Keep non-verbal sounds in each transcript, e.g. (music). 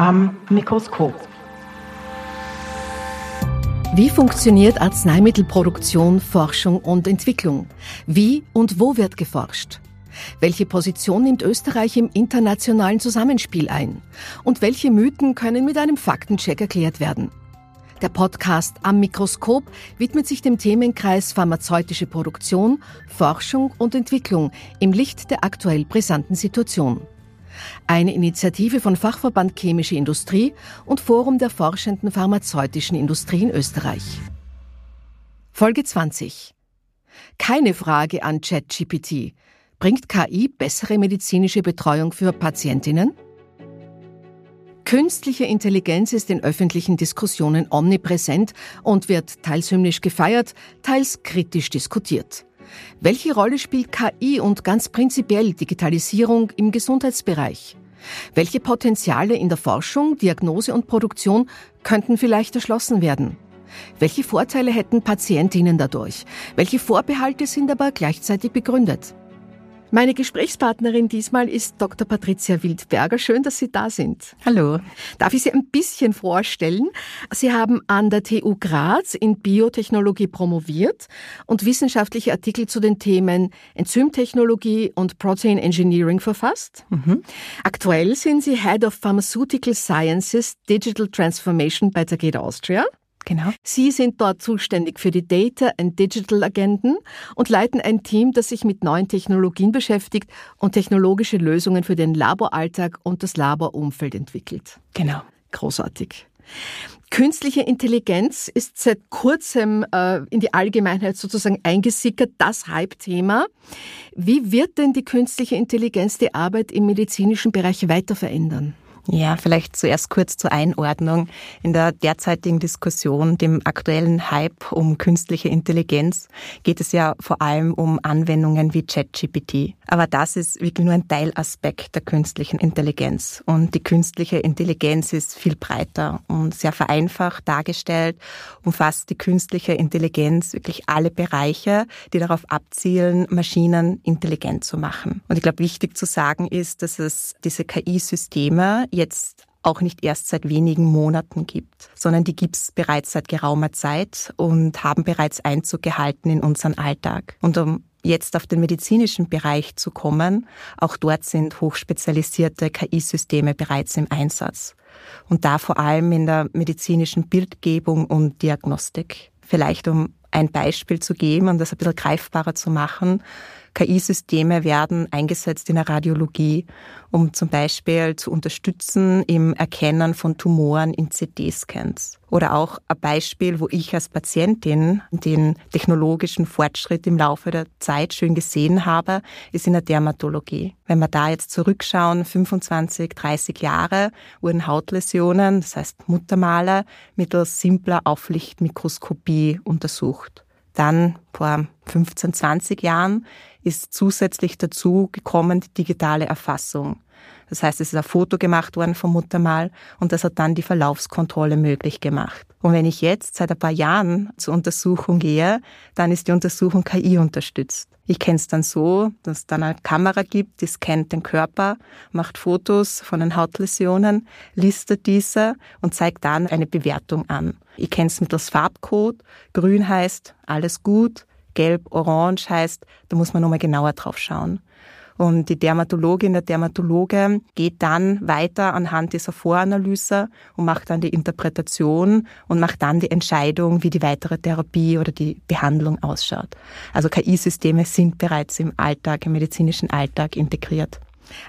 am Mikroskop. Wie funktioniert Arzneimittelproduktion, Forschung und Entwicklung? Wie und wo wird geforscht? Welche Position nimmt Österreich im internationalen Zusammenspiel ein? Und welche Mythen können mit einem Faktencheck erklärt werden? Der Podcast Am Mikroskop widmet sich dem Themenkreis pharmazeutische Produktion, Forschung und Entwicklung im Licht der aktuell brisanten Situation. Eine Initiative von Fachverband Chemische Industrie und Forum der forschenden pharmazeutischen Industrie in Österreich. Folge 20. Keine Frage an ChatGPT. Bringt KI bessere medizinische Betreuung für Patientinnen? Künstliche Intelligenz ist in öffentlichen Diskussionen omnipräsent und wird teils hymnisch gefeiert, teils kritisch diskutiert. Welche Rolle spielt KI und ganz prinzipiell Digitalisierung im Gesundheitsbereich? Welche Potenziale in der Forschung, Diagnose und Produktion könnten vielleicht erschlossen werden? Welche Vorteile hätten Patientinnen dadurch? Welche Vorbehalte sind aber gleichzeitig begründet? Meine Gesprächspartnerin diesmal ist Dr. Patricia Wildberger. Schön, dass Sie da sind. Hallo. Darf ich Sie ein bisschen vorstellen? Sie haben an der TU Graz in Biotechnologie promoviert und wissenschaftliche Artikel zu den Themen Enzymtechnologie und Protein Engineering verfasst. Mhm. Aktuell sind Sie Head of Pharmaceutical Sciences Digital Transformation bei Takeda Austria. Genau. Sie sind dort zuständig für die Data and Digital Agenten und leiten ein Team, das sich mit neuen Technologien beschäftigt und technologische Lösungen für den Laboralltag und das Laborumfeld entwickelt. Genau. Großartig. Künstliche Intelligenz ist seit kurzem äh, in die Allgemeinheit sozusagen eingesickert, das Hype-Thema. Wie wird denn die künstliche Intelligenz die Arbeit im medizinischen Bereich weiter verändern? Ja, vielleicht zuerst kurz zur Einordnung. In der derzeitigen Diskussion, dem aktuellen Hype um künstliche Intelligenz, geht es ja vor allem um Anwendungen wie ChatGPT. Aber das ist wirklich nur ein Teilaspekt der künstlichen Intelligenz. Und die künstliche Intelligenz ist viel breiter und sehr vereinfacht dargestellt, umfasst die künstliche Intelligenz wirklich alle Bereiche, die darauf abzielen, Maschinen intelligent zu machen. Und ich glaube, wichtig zu sagen ist, dass es diese KI-Systeme jetzt auch nicht erst seit wenigen Monaten gibt, sondern die gibt es bereits seit geraumer Zeit und haben bereits Einzug gehalten in unseren Alltag. Und um jetzt auf den medizinischen Bereich zu kommen, auch dort sind hochspezialisierte KI-Systeme bereits im Einsatz. Und da vor allem in der medizinischen Bildgebung und Diagnostik. Vielleicht um ein Beispiel zu geben und das ein bisschen greifbarer zu machen. KI-Systeme werden eingesetzt in der Radiologie, um zum Beispiel zu unterstützen im Erkennen von Tumoren in CT-Scans. Oder auch ein Beispiel, wo ich als Patientin den technologischen Fortschritt im Laufe der Zeit schön gesehen habe, ist in der Dermatologie. Wenn wir da jetzt zurückschauen, 25, 30 Jahre wurden Hautläsionen, das heißt Muttermale, mittels simpler Auflichtmikroskopie untersucht. Dann vor 15, 20 Jahren ist zusätzlich dazu gekommen die digitale Erfassung. Das heißt, es ist ein Foto gemacht worden vom Muttermal und das hat dann die Verlaufskontrolle möglich gemacht. Und wenn ich jetzt seit ein paar Jahren zur Untersuchung gehe, dann ist die Untersuchung KI unterstützt. Ich kenne es dann so, dass es dann eine Kamera gibt, die scannt den Körper, macht Fotos von den Hautläsionen, listet diese und zeigt dann eine Bewertung an. Ich kenne es mittels Farbcode. Grün heißt alles gut, gelb, orange heißt, da muss man nochmal genauer drauf schauen. Und die Dermatologin, der Dermatologe geht dann weiter anhand dieser Voranalyse und macht dann die Interpretation und macht dann die Entscheidung, wie die weitere Therapie oder die Behandlung ausschaut. Also KI-Systeme sind bereits im Alltag, im medizinischen Alltag integriert.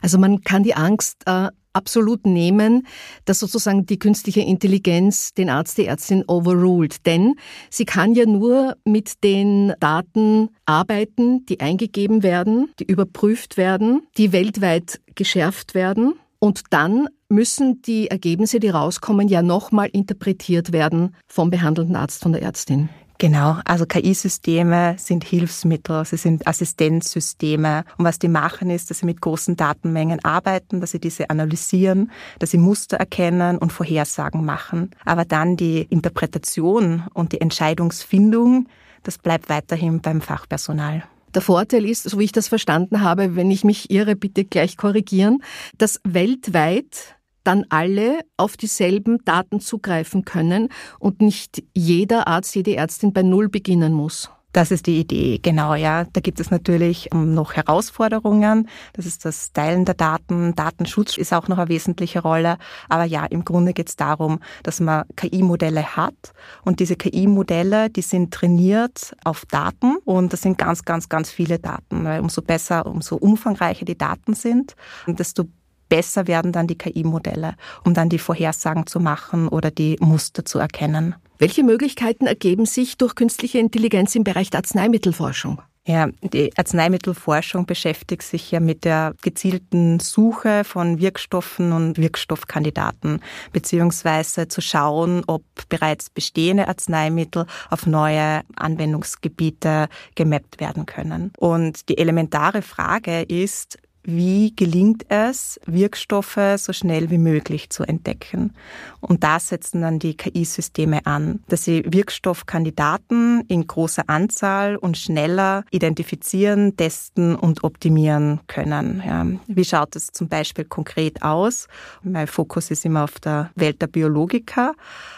Also man kann die Angst äh, absolut nehmen, dass sozusagen die künstliche Intelligenz den Arzt, die Ärztin overruled. Denn sie kann ja nur mit den Daten arbeiten, die eingegeben werden, die überprüft werden, die weltweit geschärft werden. Und dann müssen die Ergebnisse, die rauskommen, ja nochmal interpretiert werden vom behandelnden Arzt, von der Ärztin. Genau, also KI-Systeme sind Hilfsmittel, sie sind Assistenzsysteme. Und was die machen, ist, dass sie mit großen Datenmengen arbeiten, dass sie diese analysieren, dass sie Muster erkennen und Vorhersagen machen. Aber dann die Interpretation und die Entscheidungsfindung, das bleibt weiterhin beim Fachpersonal. Der Vorteil ist, so wie ich das verstanden habe, wenn ich mich irre, bitte gleich korrigieren, dass weltweit dann alle auf dieselben Daten zugreifen können und nicht jeder Arzt, jede Ärztin bei Null beginnen muss. Das ist die Idee, genau, ja. Da gibt es natürlich ähm, noch Herausforderungen. Das ist das Teilen der Daten. Datenschutz ist auch noch eine wesentliche Rolle. Aber ja, im Grunde geht es darum, dass man KI-Modelle hat. Und diese KI-Modelle, die sind trainiert auf Daten. Und das sind ganz, ganz, ganz viele Daten. Weil umso besser, umso umfangreicher die Daten sind, desto besser werden dann die KI-Modelle, um dann die Vorhersagen zu machen oder die Muster zu erkennen. Welche Möglichkeiten ergeben sich durch künstliche Intelligenz im Bereich der Arzneimittelforschung? Ja, die Arzneimittelforschung beschäftigt sich ja mit der gezielten Suche von Wirkstoffen und Wirkstoffkandidaten, beziehungsweise zu schauen, ob bereits bestehende Arzneimittel auf neue Anwendungsgebiete gemappt werden können. Und die elementare Frage ist, wie gelingt es, Wirkstoffe so schnell wie möglich zu entdecken. Und da setzen dann die KI-Systeme an, dass sie Wirkstoffkandidaten in großer Anzahl und schneller identifizieren, testen und optimieren können. Ja. Wie schaut es zum Beispiel konkret aus? Mein Fokus ist immer auf der Welt der Biologiker.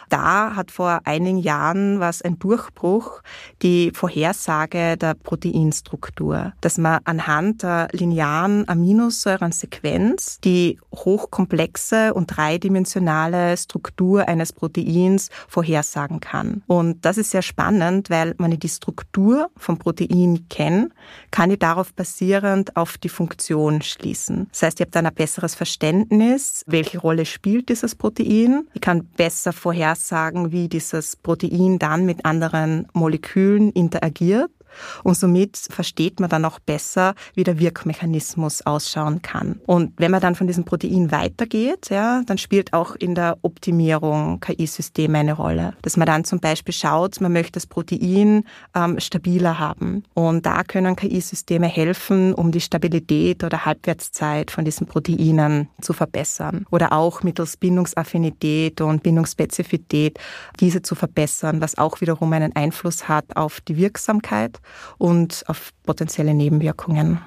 Da hat vor einigen Jahren was ein Durchbruch, die Vorhersage der Proteinstruktur, dass man anhand der linearen Aminosäurensequenz die hochkomplexe und dreidimensionale Struktur eines Proteins vorhersagen kann. Und das ist sehr spannend, weil wenn ich die Struktur vom Protein kenne, kann ich darauf basierend auf die Funktion schließen. Das heißt, ich habe dann ein besseres Verständnis, welche Rolle spielt dieses Protein. Ich kann besser vorhersagen, wie dieses Protein dann mit anderen Molekülen interagiert und somit versteht man dann auch besser, wie der Wirkmechanismus ausschauen kann. Und wenn man dann von diesem Protein weitergeht, ja, dann spielt auch in der Optimierung KI-Systeme eine Rolle. Dass man dann zum Beispiel schaut, man möchte das Protein ähm, stabiler haben. Und da können KI-Systeme helfen, um die Stabilität oder Halbwertszeit von diesen Proteinen zu verbessern. Oder auch mittels Bindungsaffinität und Bindungsspezifität diese zu verbessern, was auch wiederum einen Einfluss hat auf die Wirksamkeit und auf potenzielle Nebenwirkungen.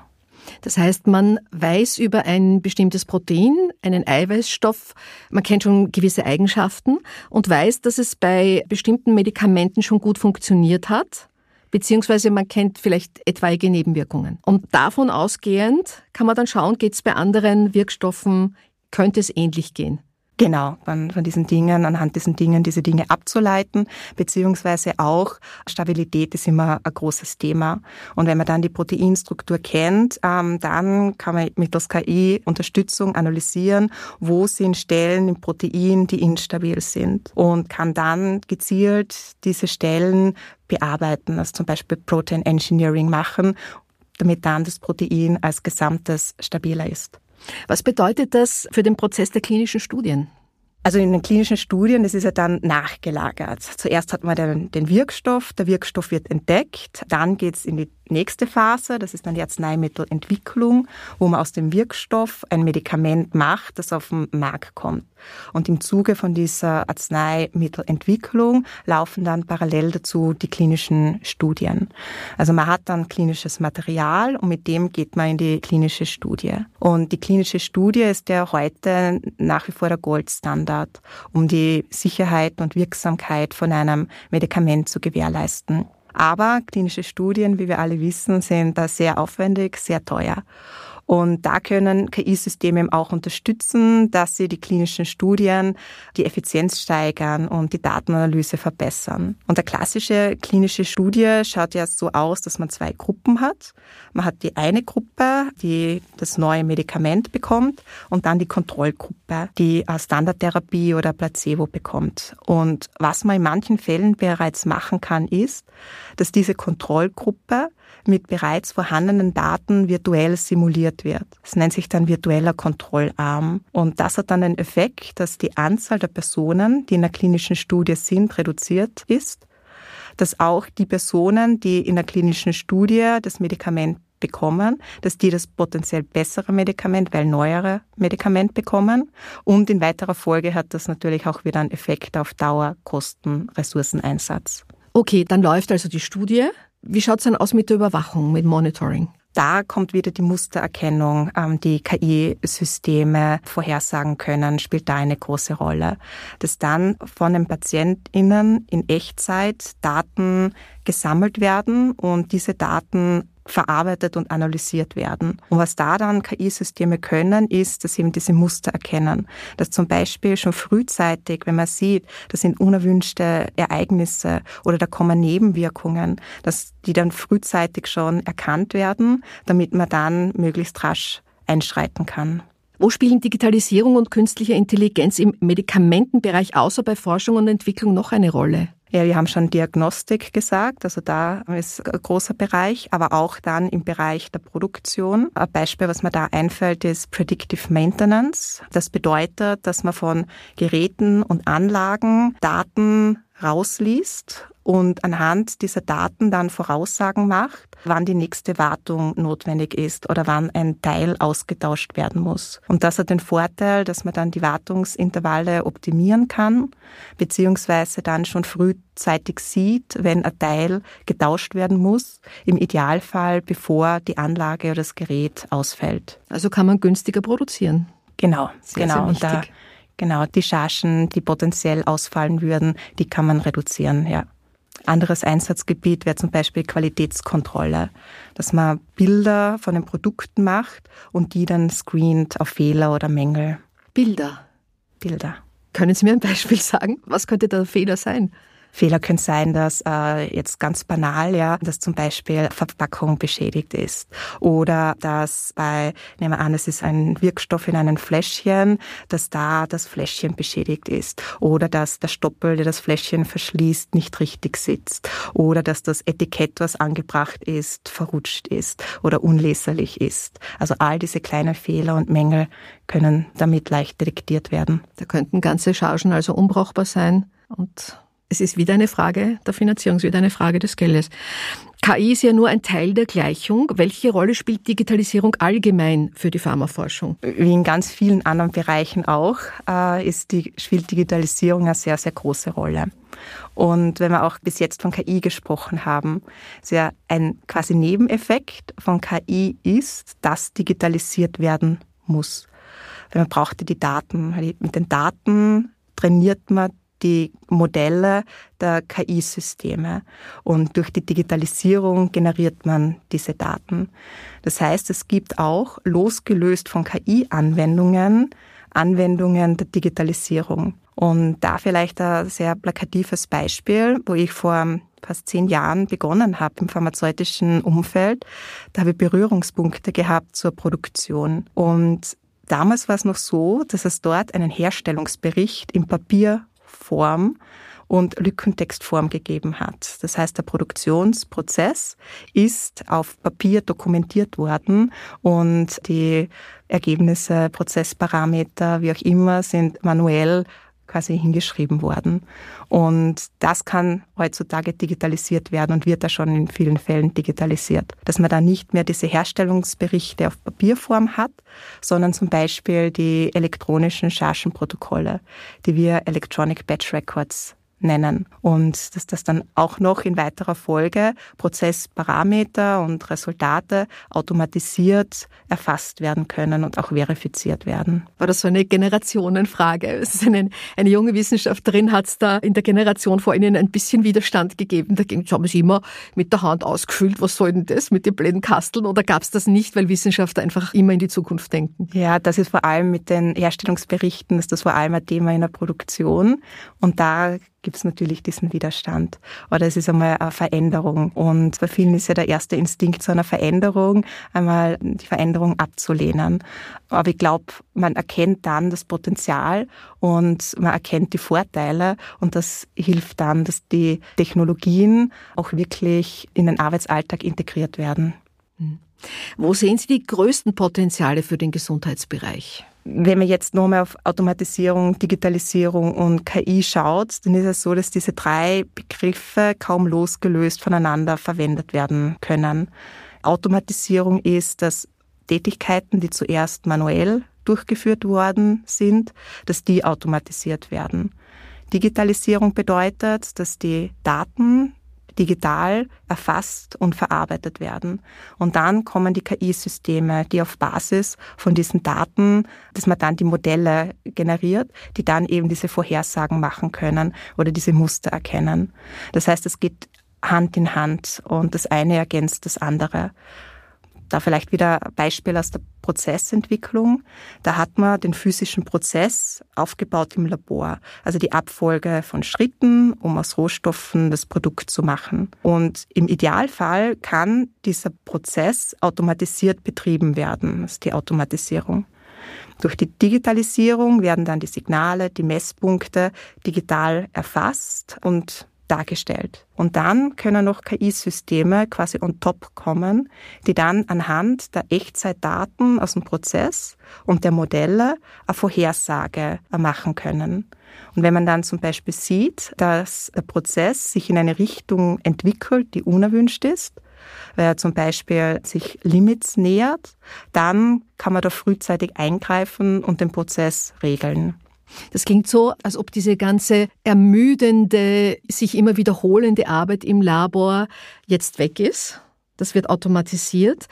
Das heißt, man weiß über ein bestimmtes Protein, einen Eiweißstoff, man kennt schon gewisse Eigenschaften und weiß, dass es bei bestimmten Medikamenten schon gut funktioniert hat, beziehungsweise man kennt vielleicht etwaige Nebenwirkungen. Und davon ausgehend kann man dann schauen, geht es bei anderen Wirkstoffen, könnte es ähnlich gehen. Genau, von, von diesen Dingen, anhand diesen Dingen diese Dinge abzuleiten, beziehungsweise auch Stabilität ist immer ein großes Thema. Und wenn man dann die Proteinstruktur kennt, ähm, dann kann man mittels KI Unterstützung analysieren, wo sind Stellen im Protein, die instabil sind und kann dann gezielt diese Stellen bearbeiten, also zum Beispiel Protein Engineering machen, damit dann das Protein als Gesamtes stabiler ist. Was bedeutet das für den Prozess der klinischen Studien? Also in den klinischen Studien, das ist ja dann nachgelagert. Zuerst hat man den, den Wirkstoff, der Wirkstoff wird entdeckt, dann geht es in die nächste Phase, das ist dann die Arzneimittelentwicklung, wo man aus dem Wirkstoff ein Medikament macht, das auf den Markt kommt. Und im Zuge von dieser Arzneimittelentwicklung laufen dann parallel dazu die klinischen Studien. Also man hat dann klinisches Material und mit dem geht man in die klinische Studie. Und die klinische Studie ist ja heute nach wie vor der Goldstandard, um die Sicherheit und Wirksamkeit von einem Medikament zu gewährleisten. Aber klinische Studien, wie wir alle wissen, sind da sehr aufwendig, sehr teuer. Und da können KI-Systeme auch unterstützen, dass sie die klinischen Studien, die Effizienz steigern und die Datenanalyse verbessern. Und der klassische klinische Studie schaut ja so aus, dass man zwei Gruppen hat. Man hat die eine Gruppe, die das neue Medikament bekommt und dann die Kontrollgruppe, die Standardtherapie oder Placebo bekommt. Und was man in manchen Fällen bereits machen kann, ist, dass diese Kontrollgruppe mit bereits vorhandenen Daten virtuell simuliert wird. Es nennt sich dann virtueller Kontrollarm. Und das hat dann den Effekt, dass die Anzahl der Personen, die in der klinischen Studie sind, reduziert ist, dass auch die Personen, die in der klinischen Studie das Medikament bekommen, dass die das potenziell bessere Medikament, weil neuere Medikament bekommen. Und in weiterer Folge hat das natürlich auch wieder einen Effekt auf Dauer, Kosten, Ressourceneinsatz. Okay, dann läuft also die Studie. Wie schaut es dann aus mit der Überwachung, mit Monitoring? da kommt wieder die Mustererkennung, ähm, die KI-Systeme vorhersagen können, spielt da eine große Rolle. Dass dann von den PatientInnen in Echtzeit Daten gesammelt werden und diese Daten verarbeitet und analysiert werden. Und was da dann KI-Systeme können, ist, dass sie eben diese Muster erkennen. Dass zum Beispiel schon frühzeitig, wenn man sieht, das sind unerwünschte Ereignisse oder da kommen Nebenwirkungen, dass die dann frühzeitig schon erkannt werden, damit man dann möglichst rasch einschreiten kann. Wo spielen Digitalisierung und künstliche Intelligenz im Medikamentenbereich außer bei Forschung und Entwicklung noch eine Rolle? Ja, wir haben schon Diagnostik gesagt, also da ist ein großer Bereich, aber auch dann im Bereich der Produktion. Ein Beispiel, was mir da einfällt, ist Predictive Maintenance. Das bedeutet, dass man von Geräten und Anlagen Daten rausliest und anhand dieser Daten dann Voraussagen macht, wann die nächste Wartung notwendig ist oder wann ein Teil ausgetauscht werden muss. Und das hat den Vorteil, dass man dann die Wartungsintervalle optimieren kann, beziehungsweise dann schon frühzeitig sieht, wenn ein Teil getauscht werden muss, im Idealfall bevor die Anlage oder das Gerät ausfällt. Also kann man günstiger produzieren. Genau, sehr, genau. Sehr und da Genau, die Chargen, die potenziell ausfallen würden, die kann man reduzieren, ja. Anderes Einsatzgebiet wäre zum Beispiel Qualitätskontrolle, dass man Bilder von den Produkten macht und die dann screent auf Fehler oder Mängel. Bilder? Bilder. Können Sie mir ein Beispiel (laughs) sagen? Was könnte der Fehler sein? Fehler können sein, dass äh, jetzt ganz banal, ja, dass zum Beispiel Verpackung beschädigt ist oder dass bei, nehmen wir an, es ist ein Wirkstoff in einem Fläschchen, dass da das Fläschchen beschädigt ist oder dass der Stoppel, der das Fläschchen verschließt, nicht richtig sitzt oder dass das Etikett, was angebracht ist, verrutscht ist oder unleserlich ist. Also all diese kleinen Fehler und Mängel können damit leicht detektiert werden. Da könnten ganze Chargen also unbrauchbar sein und es ist wieder eine Frage der Finanzierung, es ist wieder eine Frage des Geldes. KI ist ja nur ein Teil der Gleichung. Welche Rolle spielt Digitalisierung allgemein für die Pharmaforschung? Wie in ganz vielen anderen Bereichen auch, äh, ist die, spielt Digitalisierung eine sehr, sehr große Rolle. Und wenn wir auch bis jetzt von KI gesprochen haben, ist ja ein quasi Nebeneffekt von KI ist, dass digitalisiert werden muss. man braucht die Daten. Mit den Daten trainiert man die Modelle der KI-Systeme. Und durch die Digitalisierung generiert man diese Daten. Das heißt, es gibt auch, losgelöst von KI-Anwendungen, Anwendungen der Digitalisierung. Und da vielleicht ein sehr plakatives Beispiel, wo ich vor fast zehn Jahren begonnen habe im pharmazeutischen Umfeld. Da habe ich Berührungspunkte gehabt zur Produktion. Und damals war es noch so, dass es dort einen Herstellungsbericht im Papier Form und Lückentextform gegeben hat. Das heißt, der Produktionsprozess ist auf Papier dokumentiert worden und die Ergebnisse, Prozessparameter, wie auch immer, sind manuell quasi hingeschrieben worden. Und das kann heutzutage digitalisiert werden und wird da schon in vielen Fällen digitalisiert. Dass man da nicht mehr diese Herstellungsberichte auf Papierform hat, sondern zum Beispiel die elektronischen Chargenprotokolle, die wir Electronic Batch Records nennen. Und dass das dann auch noch in weiterer Folge Prozessparameter und Resultate automatisiert erfasst werden können und auch verifiziert werden. War das so eine Generationenfrage? Ist eine, eine junge Wissenschaftlerin, hat es da in der Generation vor Ihnen ein bisschen Widerstand gegeben. Dagegen haben Sie immer mit der Hand ausgefüllt, was soll denn das mit den blöden Kasteln? Oder gab es das nicht, weil Wissenschaftler einfach immer in die Zukunft denken? Ja, das ist vor allem mit den Herstellungsberichten, ist das vor allem ein Thema in der Produktion. Und da gibt es natürlich diesen Widerstand. Oder es ist einmal eine Veränderung. Und bei vielen ist ja der erste Instinkt zu einer Veränderung, einmal die Veränderung abzulehnen. Aber ich glaube, man erkennt dann das Potenzial und man erkennt die Vorteile und das hilft dann, dass die Technologien auch wirklich in den Arbeitsalltag integriert werden. Hm. Wo sehen Sie die größten Potenziale für den Gesundheitsbereich? Wenn man jetzt nochmal auf Automatisierung, Digitalisierung und KI schaut, dann ist es so, dass diese drei Begriffe kaum losgelöst voneinander verwendet werden können. Automatisierung ist, dass Tätigkeiten, die zuerst manuell durchgeführt worden sind, dass die automatisiert werden. Digitalisierung bedeutet, dass die Daten, digital erfasst und verarbeitet werden. Und dann kommen die KI-Systeme, die auf Basis von diesen Daten, dass man dann die Modelle generiert, die dann eben diese Vorhersagen machen können oder diese Muster erkennen. Das heißt, es geht Hand in Hand und das eine ergänzt das andere. Da vielleicht wieder ein Beispiel aus der Prozessentwicklung. Da hat man den physischen Prozess aufgebaut im Labor, also die Abfolge von Schritten, um aus Rohstoffen das Produkt zu machen. Und im Idealfall kann dieser Prozess automatisiert betrieben werden, das ist die Automatisierung. Durch die Digitalisierung werden dann die Signale, die Messpunkte digital erfasst und dargestellt. Und dann können noch KI-Systeme quasi on top kommen, die dann anhand der Echtzeitdaten aus dem Prozess und der Modelle eine Vorhersage machen können. Und wenn man dann zum Beispiel sieht, dass der Prozess sich in eine Richtung entwickelt, die unerwünscht ist, weil er zum Beispiel sich Limits nähert, dann kann man da frühzeitig eingreifen und den Prozess regeln. Das klingt so, als ob diese ganze ermüdende, sich immer wiederholende Arbeit im Labor jetzt weg ist. Das wird automatisiert.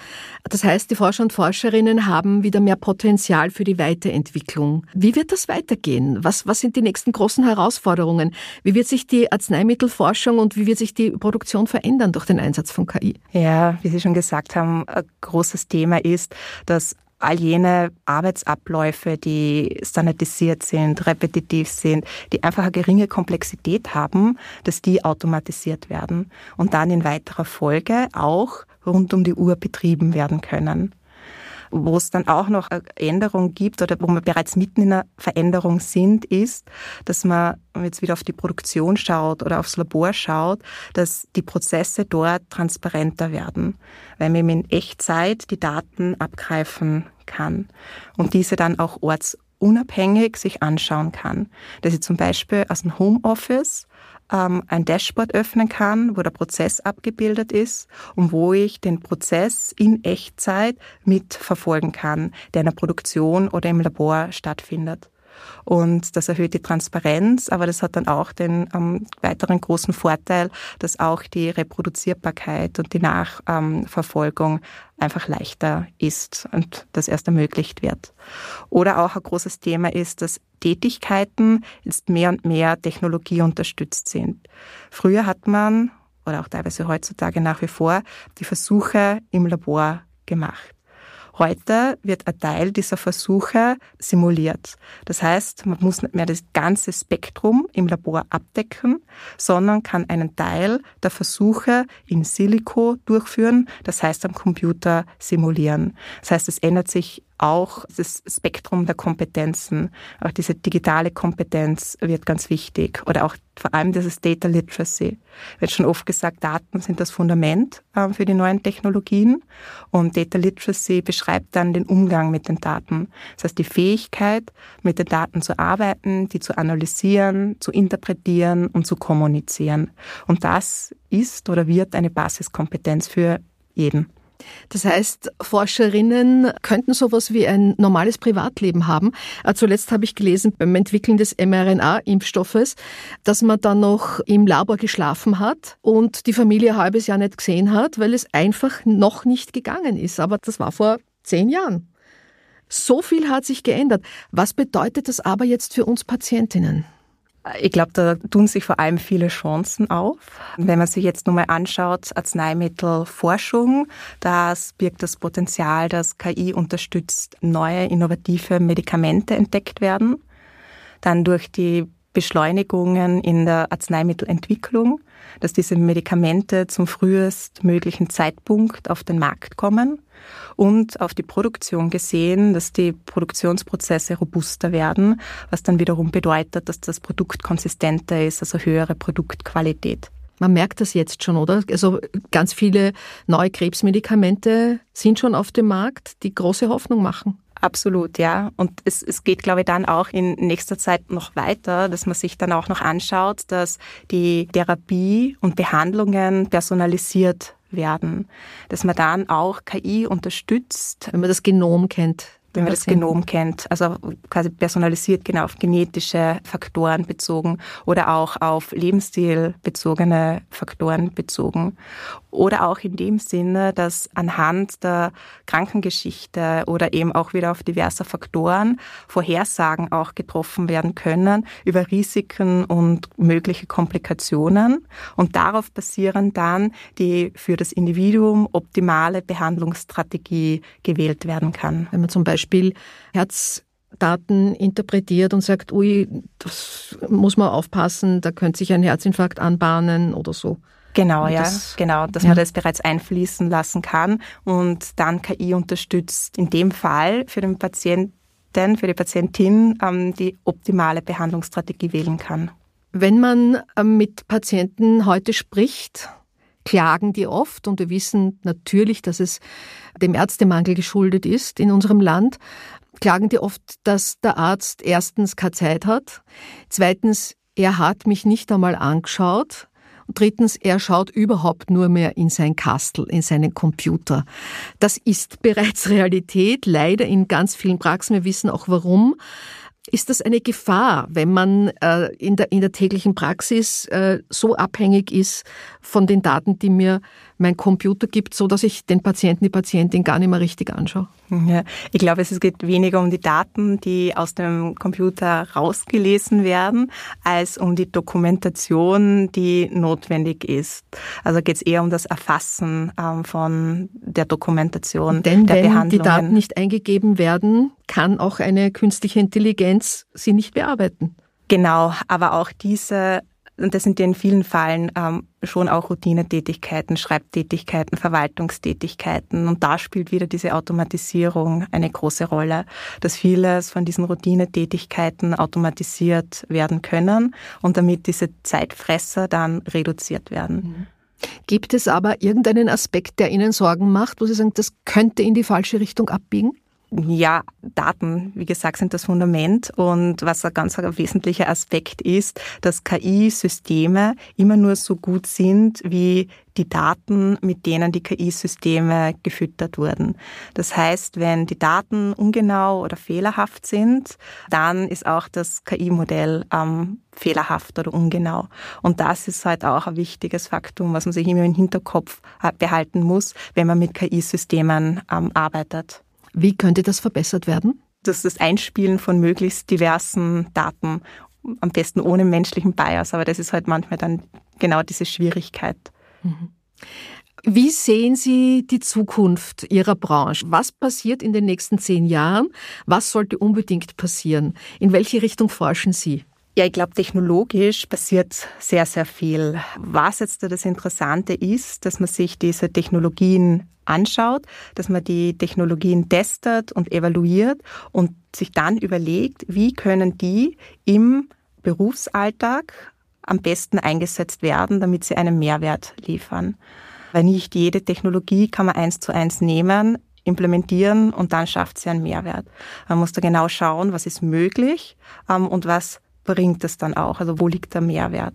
Das heißt, die Forscher und Forscherinnen haben wieder mehr Potenzial für die Weiterentwicklung. Wie wird das weitergehen? Was, was sind die nächsten großen Herausforderungen? Wie wird sich die Arzneimittelforschung und wie wird sich die Produktion verändern durch den Einsatz von KI? Ja, wie Sie schon gesagt haben, ein großes Thema ist, dass all jene Arbeitsabläufe, die standardisiert sind, repetitiv sind, die einfach eine geringe Komplexität haben, dass die automatisiert werden und dann in weiterer Folge auch rund um die Uhr betrieben werden können wo es dann auch noch eine Änderung gibt oder wo wir bereits mitten in einer Veränderung sind, ist, dass man, jetzt wieder auf die Produktion schaut oder aufs Labor schaut, dass die Prozesse dort transparenter werden, weil man in Echtzeit die Daten abgreifen kann und diese dann auch ortsunabhängig sich anschauen kann. Dass ich zum Beispiel aus dem Homeoffice ähm, ein Dashboard öffnen kann, wo der Prozess abgebildet ist und wo ich den Prozess in Echtzeit mitverfolgen kann, der in der Produktion oder im Labor stattfindet. Und das erhöht die Transparenz, aber das hat dann auch den ähm, weiteren großen Vorteil, dass auch die Reproduzierbarkeit und die Nachverfolgung einfach leichter ist und das erst ermöglicht wird. Oder auch ein großes Thema ist, dass Tätigkeiten jetzt mehr und mehr Technologie unterstützt sind. Früher hat man, oder auch teilweise heutzutage nach wie vor, die Versuche im Labor gemacht. Heute wird ein Teil dieser Versuche simuliert. Das heißt, man muss nicht mehr das ganze Spektrum im Labor abdecken, sondern kann einen Teil der Versuche in Silico durchführen, das heißt am Computer simulieren. Das heißt, es ändert sich auch das Spektrum der Kompetenzen, auch diese digitale Kompetenz wird ganz wichtig oder auch vor allem dieses Data Literacy. Wird schon oft gesagt, Daten sind das Fundament äh, für die neuen Technologien und Data Literacy beschreibt dann den Umgang mit den Daten. Das heißt, die Fähigkeit, mit den Daten zu arbeiten, die zu analysieren, zu interpretieren und zu kommunizieren. Und das ist oder wird eine Basiskompetenz für jeden. Das heißt, Forscherinnen könnten sowas wie ein normales Privatleben haben. Äh, zuletzt habe ich gelesen beim Entwickeln des mRNA-Impfstoffes, dass man dann noch im Labor geschlafen hat und die Familie ein halbes Jahr nicht gesehen hat, weil es einfach noch nicht gegangen ist. Aber das war vor zehn Jahren. So viel hat sich geändert. Was bedeutet das aber jetzt für uns Patientinnen? Ich glaube, da tun sich vor allem viele Chancen auf. Wenn man sich jetzt nur mal anschaut, Arzneimittelforschung, das birgt das Potenzial, dass KI unterstützt, neue innovative Medikamente entdeckt werden. Dann durch die Beschleunigungen in der Arzneimittelentwicklung, dass diese Medikamente zum frühestmöglichen Zeitpunkt auf den Markt kommen und auf die Produktion gesehen, dass die Produktionsprozesse robuster werden, was dann wiederum bedeutet, dass das Produkt konsistenter ist, also höhere Produktqualität. Man merkt das jetzt schon, oder? Also ganz viele neue Krebsmedikamente sind schon auf dem Markt, die große Hoffnung machen. Absolut, ja. Und es, es geht, glaube ich, dann auch in nächster Zeit noch weiter, dass man sich dann auch noch anschaut, dass die Therapie und Behandlungen personalisiert werden, dass man dann auch KI unterstützt. Wenn man das Genom kennt. Wenn man das Genom kennt, also quasi personalisiert genau auf genetische Faktoren bezogen oder auch auf Lebensstil bezogene Faktoren bezogen. Oder auch in dem Sinne, dass anhand der Krankengeschichte oder eben auch wieder auf diverse Faktoren Vorhersagen auch getroffen werden können über Risiken und mögliche Komplikationen. Und darauf basieren dann die für das Individuum optimale Behandlungsstrategie gewählt werden kann. Wenn man zum Beispiel Herzdaten interpretiert und sagt, ui, das muss man aufpassen, da könnte sich ein Herzinfarkt anbahnen oder so. Genau, ja, das, genau, dass ja. man das bereits einfließen lassen kann und dann KI unterstützt in dem Fall für den Patienten, für die Patientin ähm, die optimale Behandlungsstrategie wählen kann. Wenn man ähm, mit Patienten heute spricht, klagen die oft und wir wissen natürlich, dass es dem Ärztemangel geschuldet ist in unserem Land, klagen die oft, dass der Arzt erstens keine Zeit hat, zweitens, er hat mich nicht einmal angeschaut, und drittens, er schaut überhaupt nur mehr in sein Kastel, in seinen Computer. Das ist bereits (laughs) Realität, leider in ganz vielen Praxen. Wir wissen auch warum. Ist das eine Gefahr, wenn man äh, in, der, in der täglichen Praxis äh, so abhängig ist von den Daten, die mir mein Computer gibt, so dass ich den Patienten, die Patientin gar nicht mehr richtig anschaue? Ja, ich glaube, es geht weniger um die Daten, die aus dem Computer rausgelesen werden, als um die Dokumentation, die notwendig ist. Also geht es eher um das Erfassen ähm, von der Dokumentation Denn der wenn Behandlungen. die Daten nicht eingegeben werden, kann auch eine künstliche Intelligenz sie nicht bearbeiten. Genau, aber auch diese und das sind ja in vielen Fällen ähm, schon auch Routinetätigkeiten, Schreibtätigkeiten, Verwaltungstätigkeiten. Und da spielt wieder diese Automatisierung eine große Rolle, dass vieles von diesen Routinetätigkeiten automatisiert werden können und damit diese Zeitfresser dann reduziert werden. Mhm. Gibt es aber irgendeinen Aspekt, der Ihnen Sorgen macht, wo Sie sagen, das könnte in die falsche Richtung abbiegen? Ja, Daten, wie gesagt, sind das Fundament. Und was ein ganz wesentlicher Aspekt ist, dass KI-Systeme immer nur so gut sind wie die Daten, mit denen die KI-Systeme gefüttert wurden. Das heißt, wenn die Daten ungenau oder fehlerhaft sind, dann ist auch das KI-Modell ähm, fehlerhaft oder ungenau. Und das ist halt auch ein wichtiges Faktum, was man sich immer im Hinterkopf äh, behalten muss, wenn man mit KI-Systemen ähm, arbeitet. Wie könnte das verbessert werden? Das ist das Einspielen von möglichst diversen Daten, am besten ohne menschlichen Bias, aber das ist halt manchmal dann genau diese Schwierigkeit. Mhm. Wie sehen Sie die Zukunft Ihrer Branche? Was passiert in den nächsten zehn Jahren? Was sollte unbedingt passieren? In welche Richtung forschen Sie? Ja, ich glaube, technologisch passiert sehr, sehr viel. Was jetzt da das Interessante ist, dass man sich diese Technologien anschaut, dass man die Technologien testet und evaluiert und sich dann überlegt, wie können die im Berufsalltag am besten eingesetzt werden, damit sie einen Mehrwert liefern. Weil nicht jede Technologie kann man eins zu eins nehmen, implementieren und dann schafft sie einen Mehrwert. Man muss da genau schauen, was ist möglich ähm, und was bringt es dann auch? Also wo liegt der Mehrwert?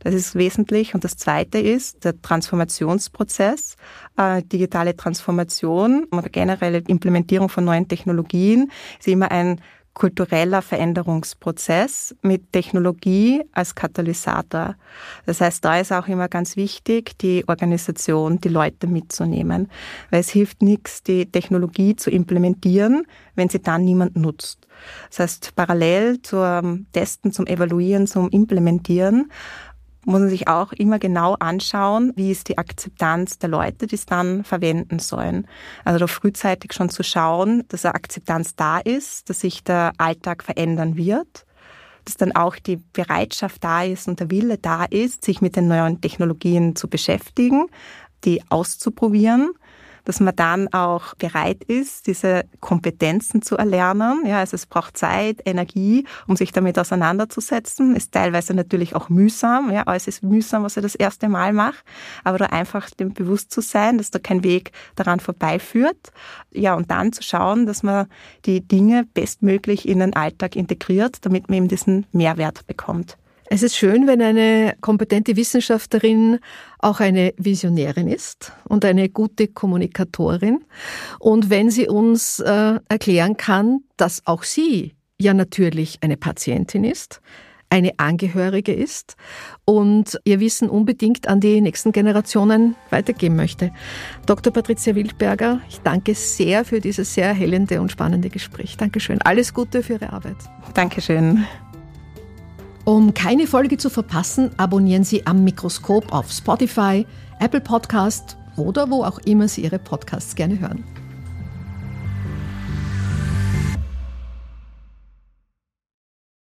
Das ist wesentlich. Und das Zweite ist der Transformationsprozess, äh, digitale Transformation oder generelle Implementierung von neuen Technologien ist immer ein kultureller Veränderungsprozess mit Technologie als Katalysator. Das heißt, da ist auch immer ganz wichtig, die Organisation, die Leute mitzunehmen, weil es hilft nichts, die Technologie zu implementieren, wenn sie dann niemand nutzt. Das heißt, parallel zum Testen, zum Evaluieren, zum Implementieren muss man sich auch immer genau anschauen, wie ist die Akzeptanz der Leute, die es dann verwenden sollen. Also da frühzeitig schon zu schauen, dass eine Akzeptanz da ist, dass sich der Alltag verändern wird, dass dann auch die Bereitschaft da ist und der Wille da ist, sich mit den neuen Technologien zu beschäftigen, die auszuprobieren dass man dann auch bereit ist, diese Kompetenzen zu erlernen. Ja, also es braucht Zeit, Energie, um sich damit auseinanderzusetzen. Ist teilweise natürlich auch mühsam. Ja, alles ist mühsam, was ich das erste Mal mache. Aber da einfach dem bewusst zu sein, dass da kein Weg daran vorbeiführt. Ja, und dann zu schauen, dass man die Dinge bestmöglich in den Alltag integriert, damit man eben diesen Mehrwert bekommt. Es ist schön, wenn eine kompetente Wissenschaftlerin auch eine Visionärin ist und eine gute Kommunikatorin. Und wenn sie uns äh, erklären kann, dass auch sie ja natürlich eine Patientin ist, eine Angehörige ist und ihr Wissen unbedingt an die nächsten Generationen weitergeben möchte. Dr. Patricia Wildberger, ich danke sehr für dieses sehr erhellende und spannende Gespräch. Dankeschön. Alles Gute für Ihre Arbeit. Dankeschön. Um keine Folge zu verpassen, abonnieren Sie am Mikroskop auf Spotify, Apple Podcast oder wo auch immer Sie Ihre Podcasts gerne hören.